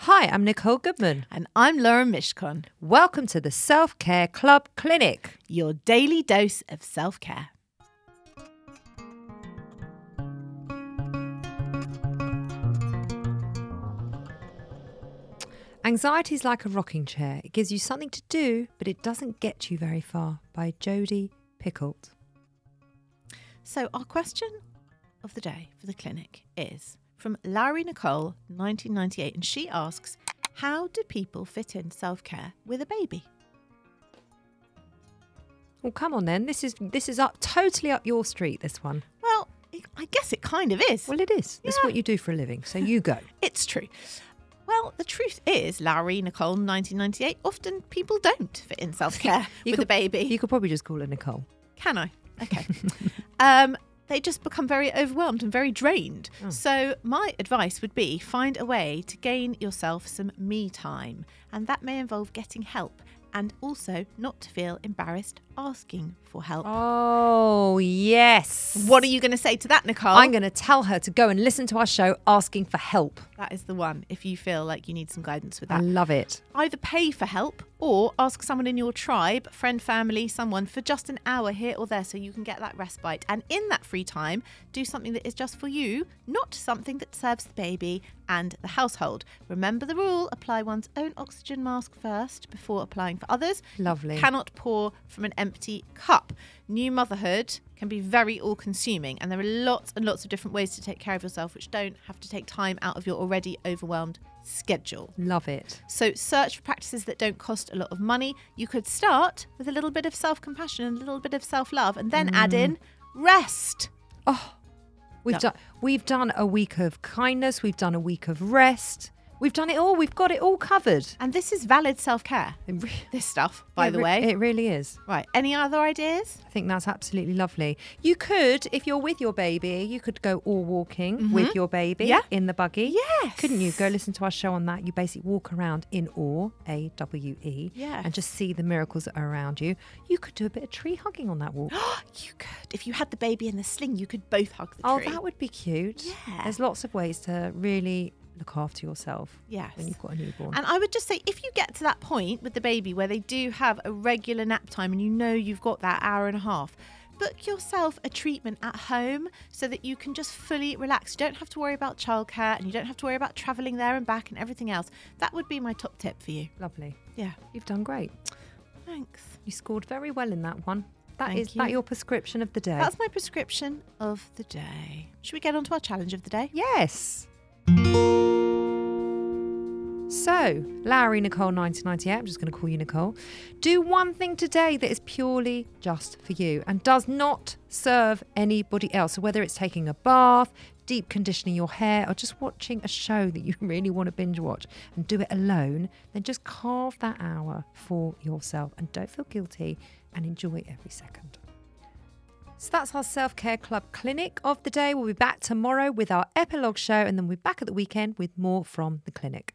Hi, I'm Nicole Goodman. And I'm Lauren Mishcon, Welcome to the Self Care Club Clinic. your daily dose of self care. Anxiety is like a rocking chair. It gives you something to do, but it doesn't get you very far. By Jodi Picoult. So, our question of the day for the clinic is from Larry Nicole, 1998, and she asks, How do people fit in self care with a baby? Well, come on then. This is this is up totally up your street. This one. Well, I guess it kind of is. Well, it is. It's what you do for a living. So you go. It's true. Well, the truth is, Larry Nicole, 1998, often people don't fit in self care with could- a baby. You could probably just call her Nicole. Can I? Okay. um, they just become very overwhelmed and very drained. Hmm. So, my advice would be find a way to gain yourself some me time. And that may involve getting help and also not to feel embarrassed asking for help. Oh yes. What are you going to say to that, Nicole? I'm going to tell her to go and listen to our show asking for help. that is the one if you feel like you need some guidance with that. I love it. Either pay for help or ask someone in your tribe, friend, family, someone for just an hour here or there so you can get that respite. And in that free time, do something that is just for you, not something that serves the baby and the household. Remember the rule apply one's own oxygen mask first before applying for others. Lovely. Cannot pour from an empty cup. New motherhood can be very all consuming, and there are lots and lots of different ways to take care of yourself which don't have to take time out of your already overwhelmed schedule. Love it. So search for practices that don't cost a lot of money. You could start with a little bit of self-compassion and a little bit of self-love and then add mm. in rest. Oh, we've No. done we've done a week of kindness, we've done a week of rest. We've done it all. We've got it all covered. And this is valid self-care. Re- This stuff, by it the re- way. It really is. right. Any other ideas? I think that's absolutely lovely. You could, if you're with your baby, you could go all walking with your baby Mm-hmm. Yeah. in the buggy. Yes. Couldn't you? Go listen to our show on that. You basically walk around in awe, A W E, Yes. and just see the miracles that are around you. You could do a bit of tree hugging on that walk. you could. If you had the baby in the sling, you could both hug the oh, tree. Oh, that would be cute. Yeah. There's lots of ways to really look after yourself Yes. when you've got a newborn. And I would just say, if you get to that point with the baby where they do have a regular nap time and you know you've got that hour and a half, book yourself a treatment at home so that you can just fully relax. You don't have to worry about childcare and you don't have to worry about traveling there and back and everything else. That would be my top tip for you. Lovely. Yeah. You've done great. Thanks. You scored very well in that one. That Thank is that your prescription of the day? That's my prescription of the day. Should we get on to our challenge of the day? Yes. So, Larry Nicole 1998, I'm just going to call you Nicole. Do one thing today that is purely just for you and does not serve anybody else. So, whether it's taking a bath, deep conditioning your hair, or just watching a show that you really want to binge watch and do it alone, then just carve that hour for yourself and don't feel guilty and enjoy every second. So that's our self care club clinic of the day. We'll be back tomorrow with our epilogue show, and then we'll be back at the weekend with more from the clinic.